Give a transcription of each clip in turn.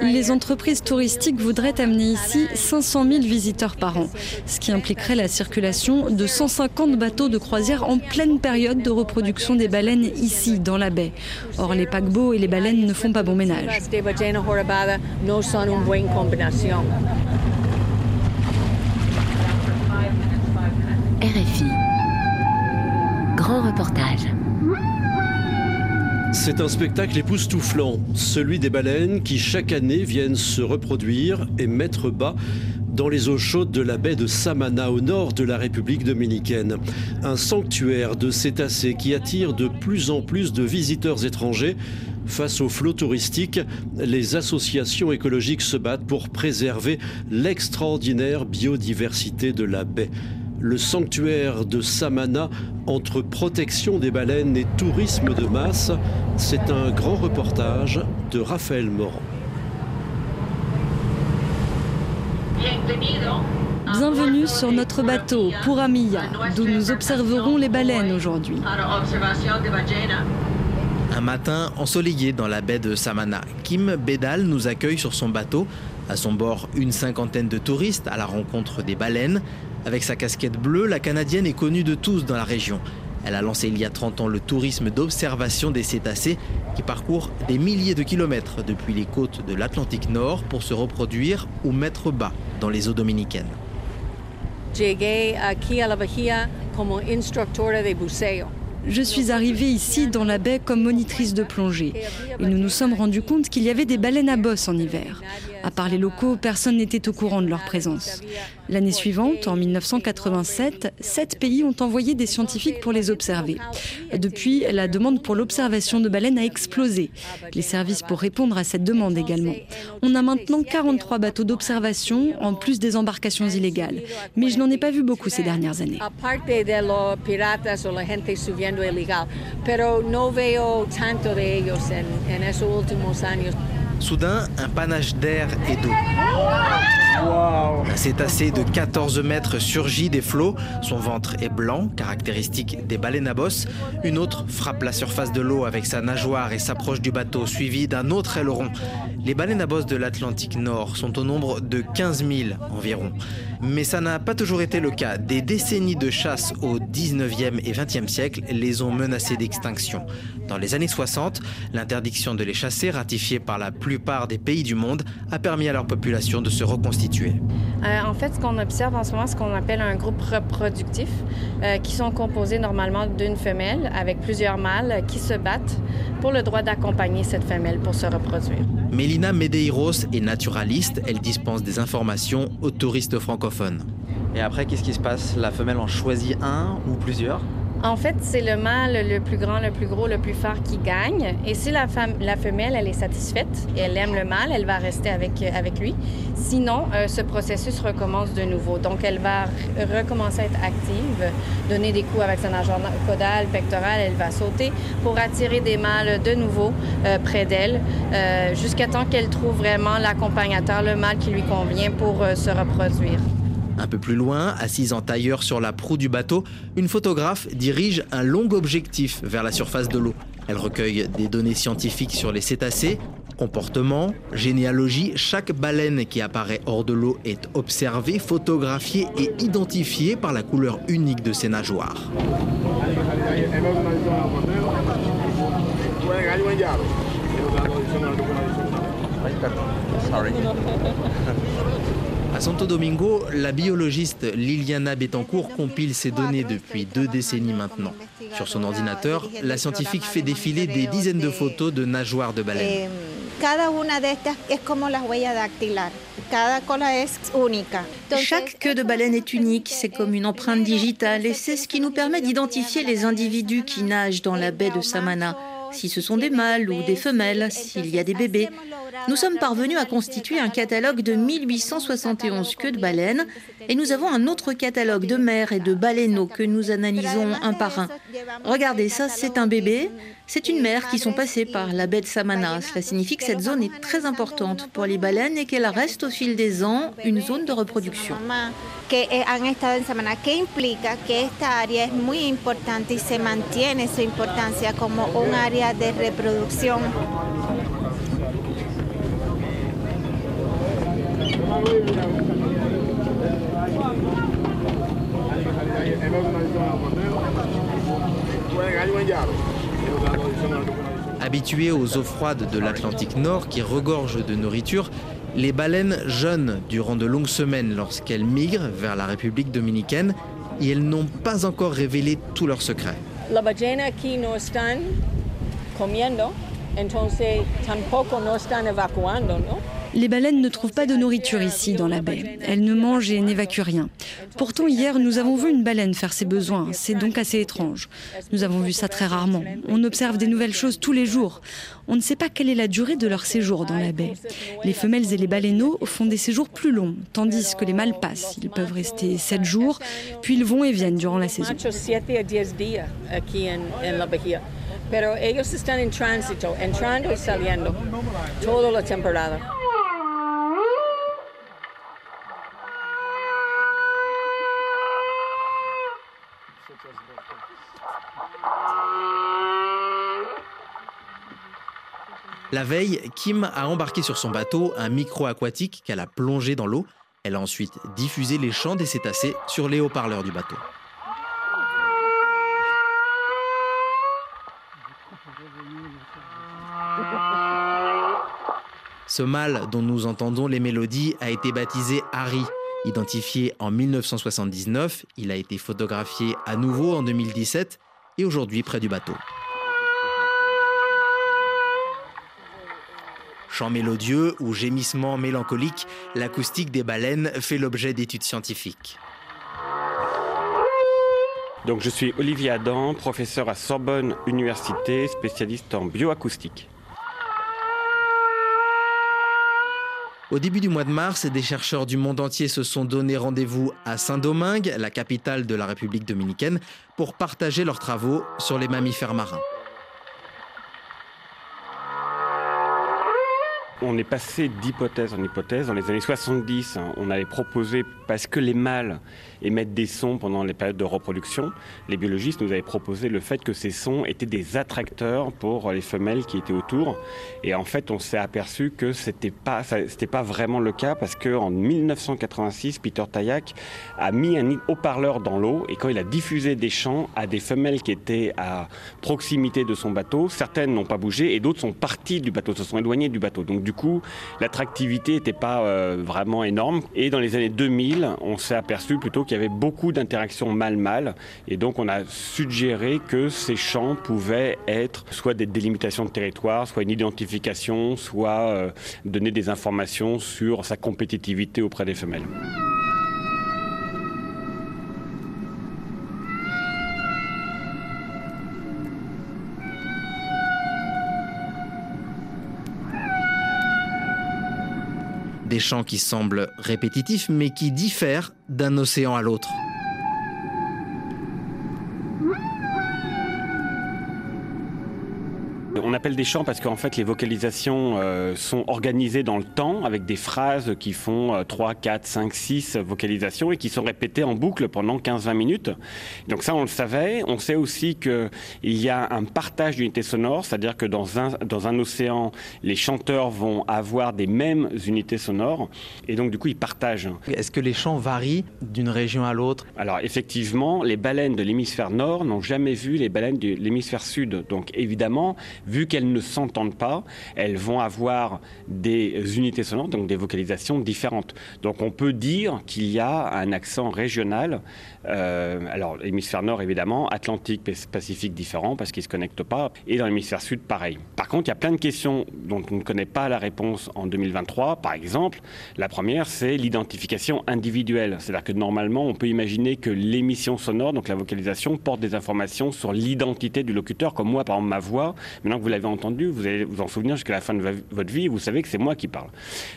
Les entreprises touristiques voudraient amener ici 500 000 visiteurs par an, ce qui impliquerait la circulation de 150 bateaux de croisière en pleine période de reproduction des baleines ici, dans la baie. Or, les paquebots et les baleines ne font pas bon ménage. RFI. Grand reportage. C'est un spectacle époustouflant, celui des baleines qui chaque année viennent se reproduire et mettre bas dans les eaux chaudes de la baie de Samana au nord de la République dominicaine. Un sanctuaire de cétacés qui attire de plus en plus de visiteurs étrangers. Face aux flots touristiques, les associations écologiques se battent pour préserver l'extraordinaire biodiversité de la baie le sanctuaire de Samana entre protection des baleines et tourisme de masse. C'est un grand reportage de Raphaël Morand. Bienvenue sur notre bateau pour Amilla, d'où nous observerons les baleines aujourd'hui. Un matin ensoleillé dans la baie de Samana, Kim Bedal nous accueille sur son bateau. À son bord, une cinquantaine de touristes à la rencontre des baleines. Avec sa casquette bleue, la Canadienne est connue de tous dans la région. Elle a lancé il y a 30 ans le tourisme d'observation des cétacés qui parcourt des milliers de kilomètres depuis les côtes de l'Atlantique Nord pour se reproduire ou mettre bas dans les eaux dominicaines. Je suis arrivée ici dans la baie comme monitrice de plongée et nous nous sommes rendus compte qu'il y avait des baleines à bosse en hiver. À part les locaux, personne n'était au courant de leur présence. L'année suivante, en 1987, sept pays ont envoyé des scientifiques pour les observer. Depuis, la demande pour l'observation de baleines a explosé. Les services pour répondre à cette demande également. On a maintenant 43 bateaux d'observation, en plus des embarcations illégales. Mais je n'en ai pas vu beaucoup ces dernières années. siendo ilegal, pero no veo tanto de ellos en, en esos últimos años. Soudain, un panache d'air et d'eau. Un cétacé de 14 mètres surgit des flots. Son ventre est blanc, caractéristique des baleines à bosse. Une autre frappe la surface de l'eau avec sa nageoire et s'approche du bateau, suivi d'un autre aileron. Les baleines à bosse de l'Atlantique Nord sont au nombre de 15 000 environ. Mais ça n'a pas toujours été le cas. Des décennies de chasse au 19e et 20e siècle les ont menacées d'extinction. Dans les années 60, l'interdiction de les chasser, ratifiée par la plupart des pays du monde, a permis à leur population de se reconstituer. Euh, en fait, ce qu'on observe en ce moment, ce qu'on appelle un groupe reproductif, euh, qui sont composés normalement d'une femelle avec plusieurs mâles qui se battent pour le droit d'accompagner cette femelle pour se reproduire. Mélina Medeiros est naturaliste. Elle dispense des informations aux touristes francophones. Et après, qu'est-ce qui se passe? La femelle en choisit un ou plusieurs? En fait, c'est le mâle le plus grand, le plus gros, le plus fort qui gagne. Et si la, femelle, elle est satisfaite elle aime le mâle, elle va rester avec, avec lui. Sinon, euh, ce processus recommence de nouveau. Donc, elle va recommencer à être active, donner des coups avec sa nageoire caudale, pectorale, elle va sauter pour attirer des mâles de nouveau euh, près d'elle, euh, jusqu'à temps qu'elle trouve vraiment l'accompagnateur, le mâle qui lui convient pour se reproduire. Un peu plus loin, assise en tailleur sur la proue du bateau, une photographe dirige un long objectif vers la surface de l'eau. Elle recueille des données scientifiques sur les cétacés, comportement, généalogie. Chaque baleine qui apparaît hors de l'eau est observée, photographiée et identifiée par la couleur unique de ses nageoires. À Santo Domingo, la biologiste Liliana Betancourt compile ces données depuis deux décennies maintenant. Sur son ordinateur, la scientifique fait défiler des dizaines de photos de nageoires de baleines. Chaque queue de baleine est unique, c'est comme une empreinte digitale et c'est ce qui nous permet d'identifier les individus qui nagent dans la baie de Samana, si ce sont des mâles ou des femelles, s'il y a des bébés. Nous sommes parvenus à constituer un catalogue de 1871 queues de baleines et nous avons un autre catalogue de mers et de baleineaux que nous analysons un par un. Regardez, ça c'est un bébé, c'est une mère qui sont passées par la baie de Samana. Cela signifie que cette zone est très importante pour les baleines et qu'elle reste au fil des ans une zone de reproduction. importante se de. Habituées aux eaux froides de l'Atlantique Nord qui regorgent de nourriture, les baleines jeûnent durant de longues semaines lorsqu'elles migrent vers la République dominicaine et elles n'ont pas encore révélé tous leurs secrets. Les baleines ne trouvent pas de nourriture ici dans la baie. Elles ne mangent et n'évacuent rien. Pourtant, hier, nous avons vu une baleine faire ses besoins. C'est donc assez étrange. Nous avons vu ça très rarement. On observe des nouvelles choses tous les jours. On ne sait pas quelle est la durée de leur séjour dans la baie. Les femelles et les baleineaux font des séjours plus longs, tandis que les mâles passent. Ils peuvent rester 7 jours, puis ils vont et viennent durant la saison. Machos 7 a 10 días aquí en, tránsito, la. La veille, Kim a embarqué sur son bateau un micro aquatique qu'elle a plongé dans l'eau. Elle a ensuite diffusé les chants des cétacés sur les haut-parleurs du bateau. Ce mâle dont nous entendons les mélodies a été baptisé Harry. Identifié en 1979, il a été photographié à nouveau en 2017 et aujourd'hui près du bateau. Chant mélodieux ou gémissement mélancolique, l'acoustique des baleines fait l'objet d'études scientifiques. Donc je suis Olivier Adam, professeur à Sorbonne Université, spécialiste en bioacoustique. Au début du mois de mars, des chercheurs du monde entier se sont donné rendez-vous à Saint-Domingue, la capitale de la République dominicaine, pour partager leurs travaux sur les mammifères marins. On est passé d'hypothèse en hypothèse. Dans les années 70, hein, on avait proposé, parce que les mâles émettent des sons pendant les périodes de reproduction, les biologistes nous avaient proposé le fait que ces sons étaient des attracteurs pour les femelles qui étaient autour. Et en fait, on s'est aperçu que c'était pas, c'était pas vraiment le cas parce que en 1986, Peter Tayak a mis un haut-parleur dans l'eau et quand il a diffusé des chants à des femelles qui étaient à proximité de son bateau, certaines n'ont pas bougé et d'autres sont parties du bateau, se sont éloignées du bateau. Donc coup, l'attractivité n'était pas euh, vraiment énorme. Et dans les années 2000, on s'est aperçu plutôt qu'il y avait beaucoup d'interactions mâle-mâle. Et donc on a suggéré que ces chants pouvaient être soit des délimitations de territoire, soit une identification, soit euh, donner des informations sur sa compétitivité auprès des femelles. Des chants qui semblent répétitifs mais qui diffèrent d'un océan à l'autre. On appelle des chants parce qu'en fait les vocalisations euh, sont organisées dans le temps avec des phrases qui font euh, 3, 4, 5, 6 vocalisations et qui sont répétées en boucle pendant 15-20 minutes. Donc ça on le savait. On sait aussi qu'il y a un partage d'unités sonores, c'est-à-dire que dans un, dans un océan, les chanteurs vont avoir des mêmes unités sonores et donc du coup ils partagent. Est-ce que les chants varient d'une région à l'autre? Alors effectivement, les baleines de l'hémisphère nord n'ont jamais vu les baleines de l'hémisphère sud. Donc évidemment, vu qu'elles ne s'entendent pas, elles vont avoir des unités sonores, donc des vocalisations différentes. Donc on peut dire qu'il y a un accent régional. Euh, alors l'hémisphère nord évidemment, Atlantique, Pacifique différent parce qu'ils ne se connectent pas. Et dans l'hémisphère sud, pareil. Par contre, il y a plein de questions dont on ne connaît pas la réponse en 2023. Par exemple, la première, c'est l'identification individuelle. C'est-à-dire que normalement, on peut imaginer que l'émission sonore, donc la vocalisation, porte des informations sur l'identité du locuteur, comme moi, par exemple, ma voix. Que vous l'avez entendu, vous allez vous en souvenir jusqu'à la fin de votre vie, vous savez que c'est moi qui parle.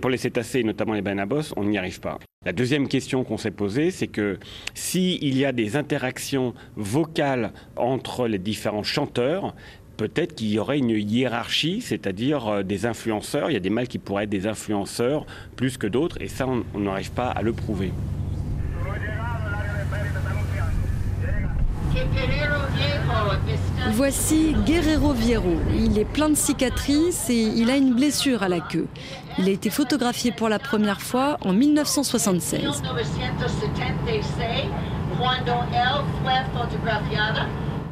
Pour les cétacés, notamment les banabos, on n'y arrive pas. La deuxième question qu'on s'est posée, c'est que s'il y a des interactions vocales entre les différents chanteurs, peut-être qu'il y aurait une hiérarchie, c'est-à-dire euh, des influenceurs. Il y a des mâles qui pourraient être des influenceurs plus que d'autres, et ça, on n'arrive pas à le prouver. Voici Guerrero Viero. Il est plein de cicatrices et il a une blessure à la queue. Il a été photographié pour la première fois en 1976.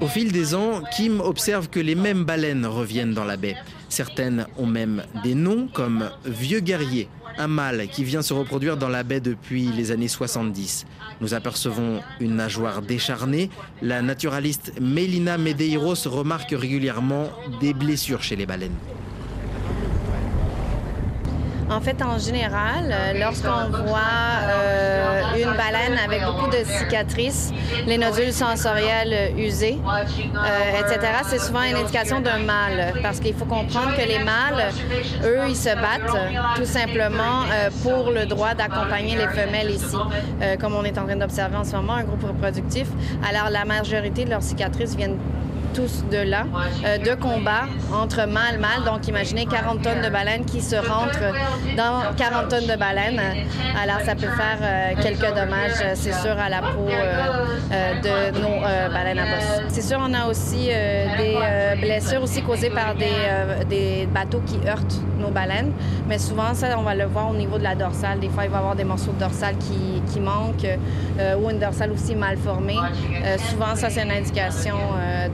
Au fil des ans, Kim observe que les mêmes baleines reviennent dans la baie. Certaines ont même des noms comme Vieux Guerrier, un mâle qui vient se reproduire dans la baie depuis les années 70. Nous apercevons une nageoire décharnée. La naturaliste Melina Medeiros remarque régulièrement des blessures chez les baleines. En fait, en général, euh, lorsqu'on voit euh, une baleine avec beaucoup de cicatrices, les nodules sensoriels usés, euh, etc., c'est souvent une indication d'un mâle. Parce qu'il faut comprendre que les mâles, eux, ils se battent tout simplement pour le droit d'accompagner les femelles ici. comme on est en train d'observer en ce moment, un groupe reproductif. Alors, la majorité de leurs cicatrices viennent tous de là, euh, de combat entre mâle mâle. Donc, imaginez 40 tonnes de baleines qui se rentrent dans 40 tonnes de baleines. Alors, ça peut faire euh, quelques dommages, euh, c'est sûr, à la peau de nos baleines à bosse. C'est sûr, on a aussi des blessures aussi causées par des, des bateaux qui heurtent nos baleines. Mais souvent, ça, on va le voir au niveau de la dorsale. Des fois, il va y avoir des morceaux de dorsale qui, qui manquent ou une dorsale aussi mal formée. souvent, ça, c'est une indication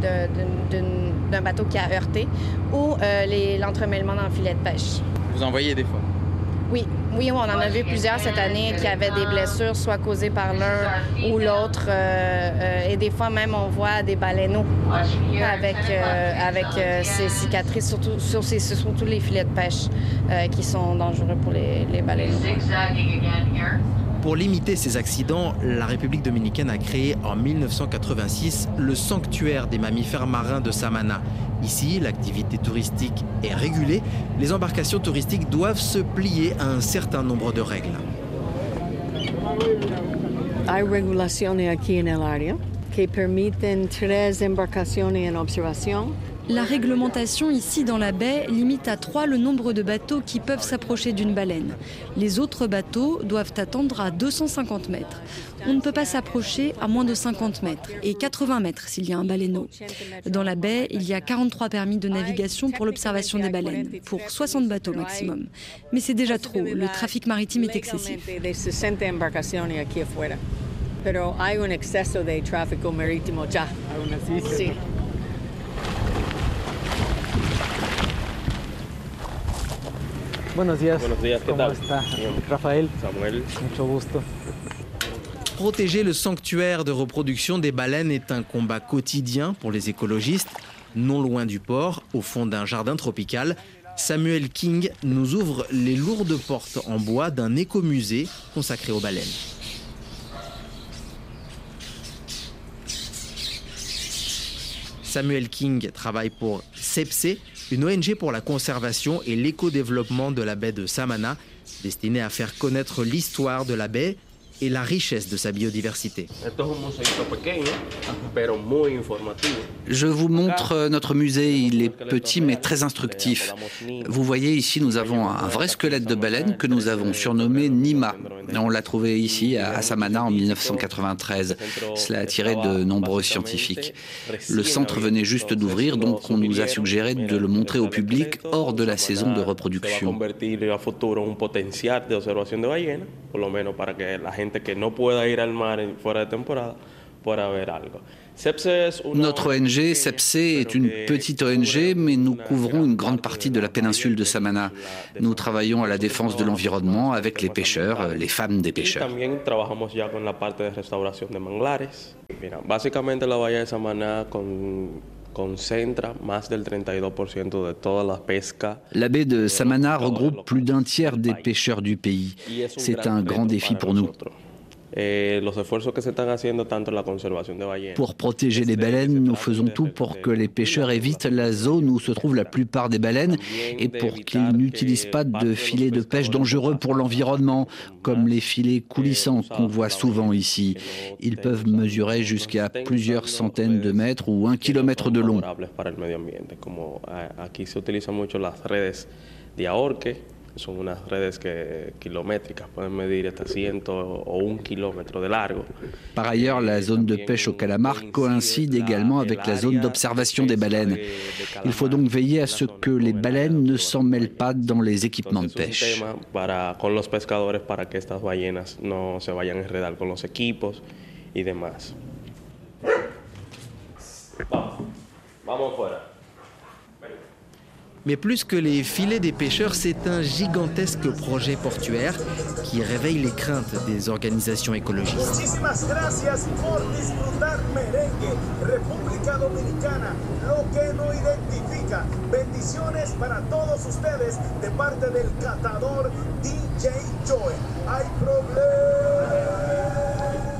de d'un bateau qui a heurté ou euh, l'entremêlement dans le filet de pêche. Vous en voyez des fois? Oui, oui, on en a vu plusieurs cette année qui avaient des blessures, soit causées par l'un ou l'autre. Euh, euh, et des fois même, on voit des baleineaux avec, avec ces cicatrices, surtout, sur ces, surtout les filets de pêche qui sont dangereux pour les, les baleineaux. Pour limiter ces accidents, la République dominicaine a créé en 1986 le sanctuaire des mammifères marins de Samana. Ici, l'activité touristique est régulée. Les embarcations touristiques doivent se plier à un certain nombre de règles. Hay regulaciones aquí en el área que permiten tres embarcaciones en observación la réglementation ici dans la baie limite à trois le nombre de bateaux qui peuvent s'approcher d'une baleine. Les autres bateaux doivent attendre à 250 mètres. On ne peut pas s'approcher à moins de 50 mètres et 80 mètres s'il y a un baleineau. Dans la baie, il y a 43 permis de navigation pour l'observation des baleines, pour 60 bateaux maximum. Mais c'est déjà trop, le trafic maritime est excessif. Buenos días. Buenos días, ¿qué tal? Rafael. Samuel. Mucho gusto. Protéger le sanctuaire de reproduction des baleines est un combat quotidien pour les écologistes. Non loin du port, au fond d'un jardin tropical, Samuel King nous ouvre les lourdes portes en bois d'un écomusée consacré aux baleines. Samuel King travaille pour SEPSE, une ONG pour la conservation et l'éco-développement de la baie de Samana, destinée à faire connaître l'histoire de la baie et la richesse de sa biodiversité. Je vous montre notre musée, il est petit mais très instructif. Vous voyez ici nous avons un vrai squelette de baleine que nous avons surnommé Nima. On l'a trouvé ici à Samana en 1993. Cela a attiré de nombreux scientifiques. Le centre venait juste d'ouvrir donc on nous a suggéré de le montrer au public hors de la saison de reproduction. Notre ONG, SEPSE, est une petite ONG, mais nous couvrons une grande partie de la péninsule de Samana. Nous travaillons à la défense de l'environnement avec les pêcheurs, les femmes des pêcheurs. La baie de Samana regroupe plus d'un tiers des pêcheurs du pays. C'est un grand défi pour nous. Eh, pour protéger les baleines, nous faisons tout pour que les pêcheurs évitent la zone où se trouvent la plupart des baleines et pour qu'ils n'utilisent pas de filets de pêche dangereux pour l'environnement, comme les filets coulissants qu'on voit souvent ici. Ils peuvent mesurer jusqu'à plusieurs centaines de mètres ou un kilomètre de long. Son unas redes que, kilométriques, pueden medir hasta 100 o 1 km de largo. Par ailleurs, la zone de pêche au calamar coïncide également avec la zone d'observation des baleines. Il faut donc veiller à ce que les baleines ne s'en mêlent pas dans les équipements de pêche. Con los pescadores para que estas ballenas no se vayan a enredar con los equipos y demás. Vamos, vamos fuera. Mais plus que les filets des pêcheurs, c'est un gigantesque projet portuaire qui réveille les craintes des organisations écologistes.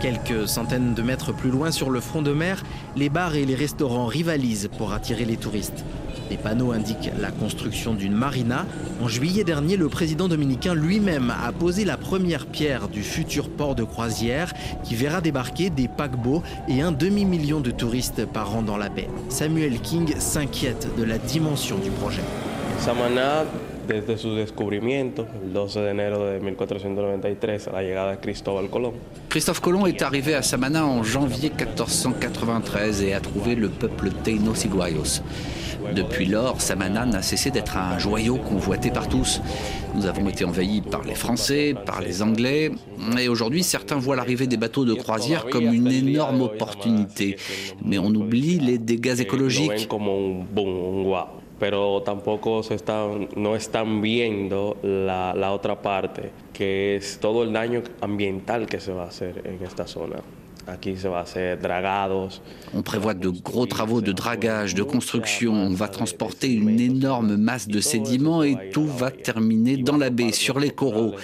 Quelques centaines de mètres plus loin sur le front de mer, les bars et les restaurants rivalisent pour attirer les touristes. Les panneaux indiquent la construction d'une marina. En juillet dernier, le président dominicain lui-même a posé la première pierre du futur port de croisière qui verra débarquer des paquebots et un demi-million de touristes par an dans la baie. Samuel King s'inquiète de la dimension du projet. Samana, desde su descubrimiento, el 12 de enero de 1493, a la llegada de Cristóbal Colón. Christophe Colomb est arrivé à Samana en janvier 1493 et a trouvé le peuple Taino Siguayos. Depuis lors, Samana n'a cessé d'être un joyau convoité par tous. Nous avons été envahis par les Français, par les Anglais, et aujourd'hui certains voient l'arrivée des bateaux de croisière comme une énorme opportunité. Mais on oublie les dégâts écologiques. pero tampoco se están, no están viendo la, la otra parte, que es todo el daño ambiental que se va a hacer en esta zona. On prévoit de gros travaux de dragage, de construction. On va transporter une énorme masse de sédiments et tout va terminer dans la baie, sur les coraux.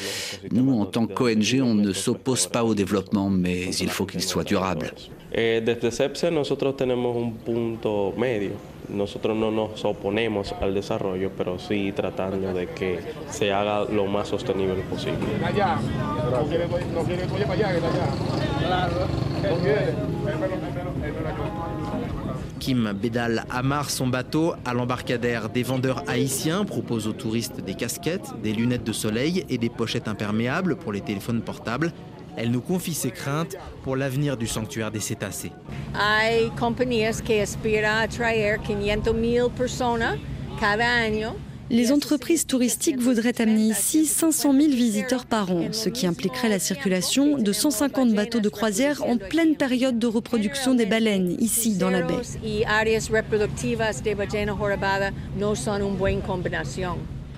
Nous, en tant qu'ONG, on ne s'oppose pas au développement, mais il faut qu'il soit durable. Eh, desde CEPSE, nosotros tenemos un punto medio. Nosotros no nos oponemos al desarrollo, pero sí tratando de que se haga lo más sostenible posible. Kim Bédal amarre son bateau à l'embarcadère. Des vendeurs haïtiens proposent aux touristes des casquettes, des lunettes de soleil et des pochettes imperméables pour les téléphones portables. Elle nous confie ses craintes pour l'avenir du sanctuaire des cétacés. Hay compañías que aspiran a traer 500 000 personas cada año les entreprises touristiques voudraient amener ici 500 000 visiteurs par an, ce qui impliquerait la circulation de 150 bateaux de croisière en pleine période de reproduction des baleines, ici dans la baie.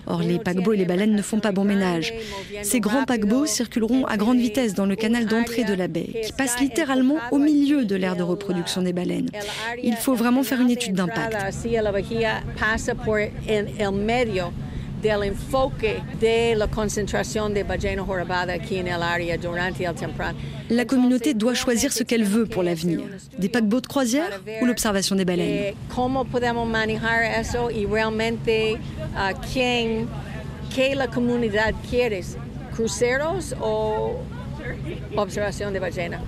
Or, les paquebots et les baleines ne font pas bon ménage. Ces grands paquebots circuleront à grande vitesse dans le canal d'entrée de la baie, qui passe littéralement au milieu de l'aire de reproduction des baleines. Il faut vraiment faire une étude d'impact del enfoque de la concentration des ballena jorobada aquí en el área durante el temprano. La communauté doit choisir ce qu'elle veut pour l'avenir. Des paquebots de croisière ou l'observation des baleines? Eh, ¿Cómo podemos manejar eso? Y realmente uh, quién, qué la comunidad quiere? ¿Cruceros o observación de ballena?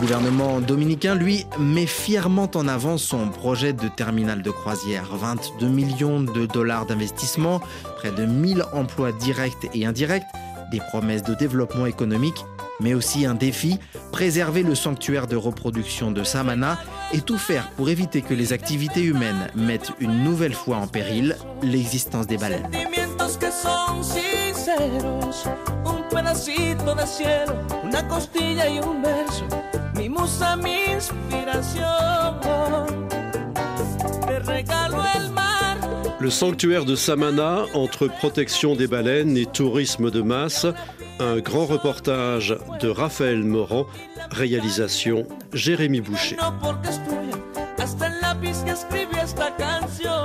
Gouvernement dominicain, lui, met fièrement en avant son projet de terminal de croisière. 22 millions de dollars d'investissement, près de 1000 emplois directs et indirects, des promesses de développement économique, mais aussi un défi, préserver le sanctuaire de reproduction de Samana et tout faire pour éviter que les activités humaines mettent une nouvelle fois en péril l'existence des baleines. Mi musa, mi inspiración. Te regalo el mar Le sanctuaire de Samana, entre protection des baleines et tourisme de masse, un grand reportage de Raphaël Morand, réalisation Jérémy Boucher. hasta el lápiz que escribió esta canción.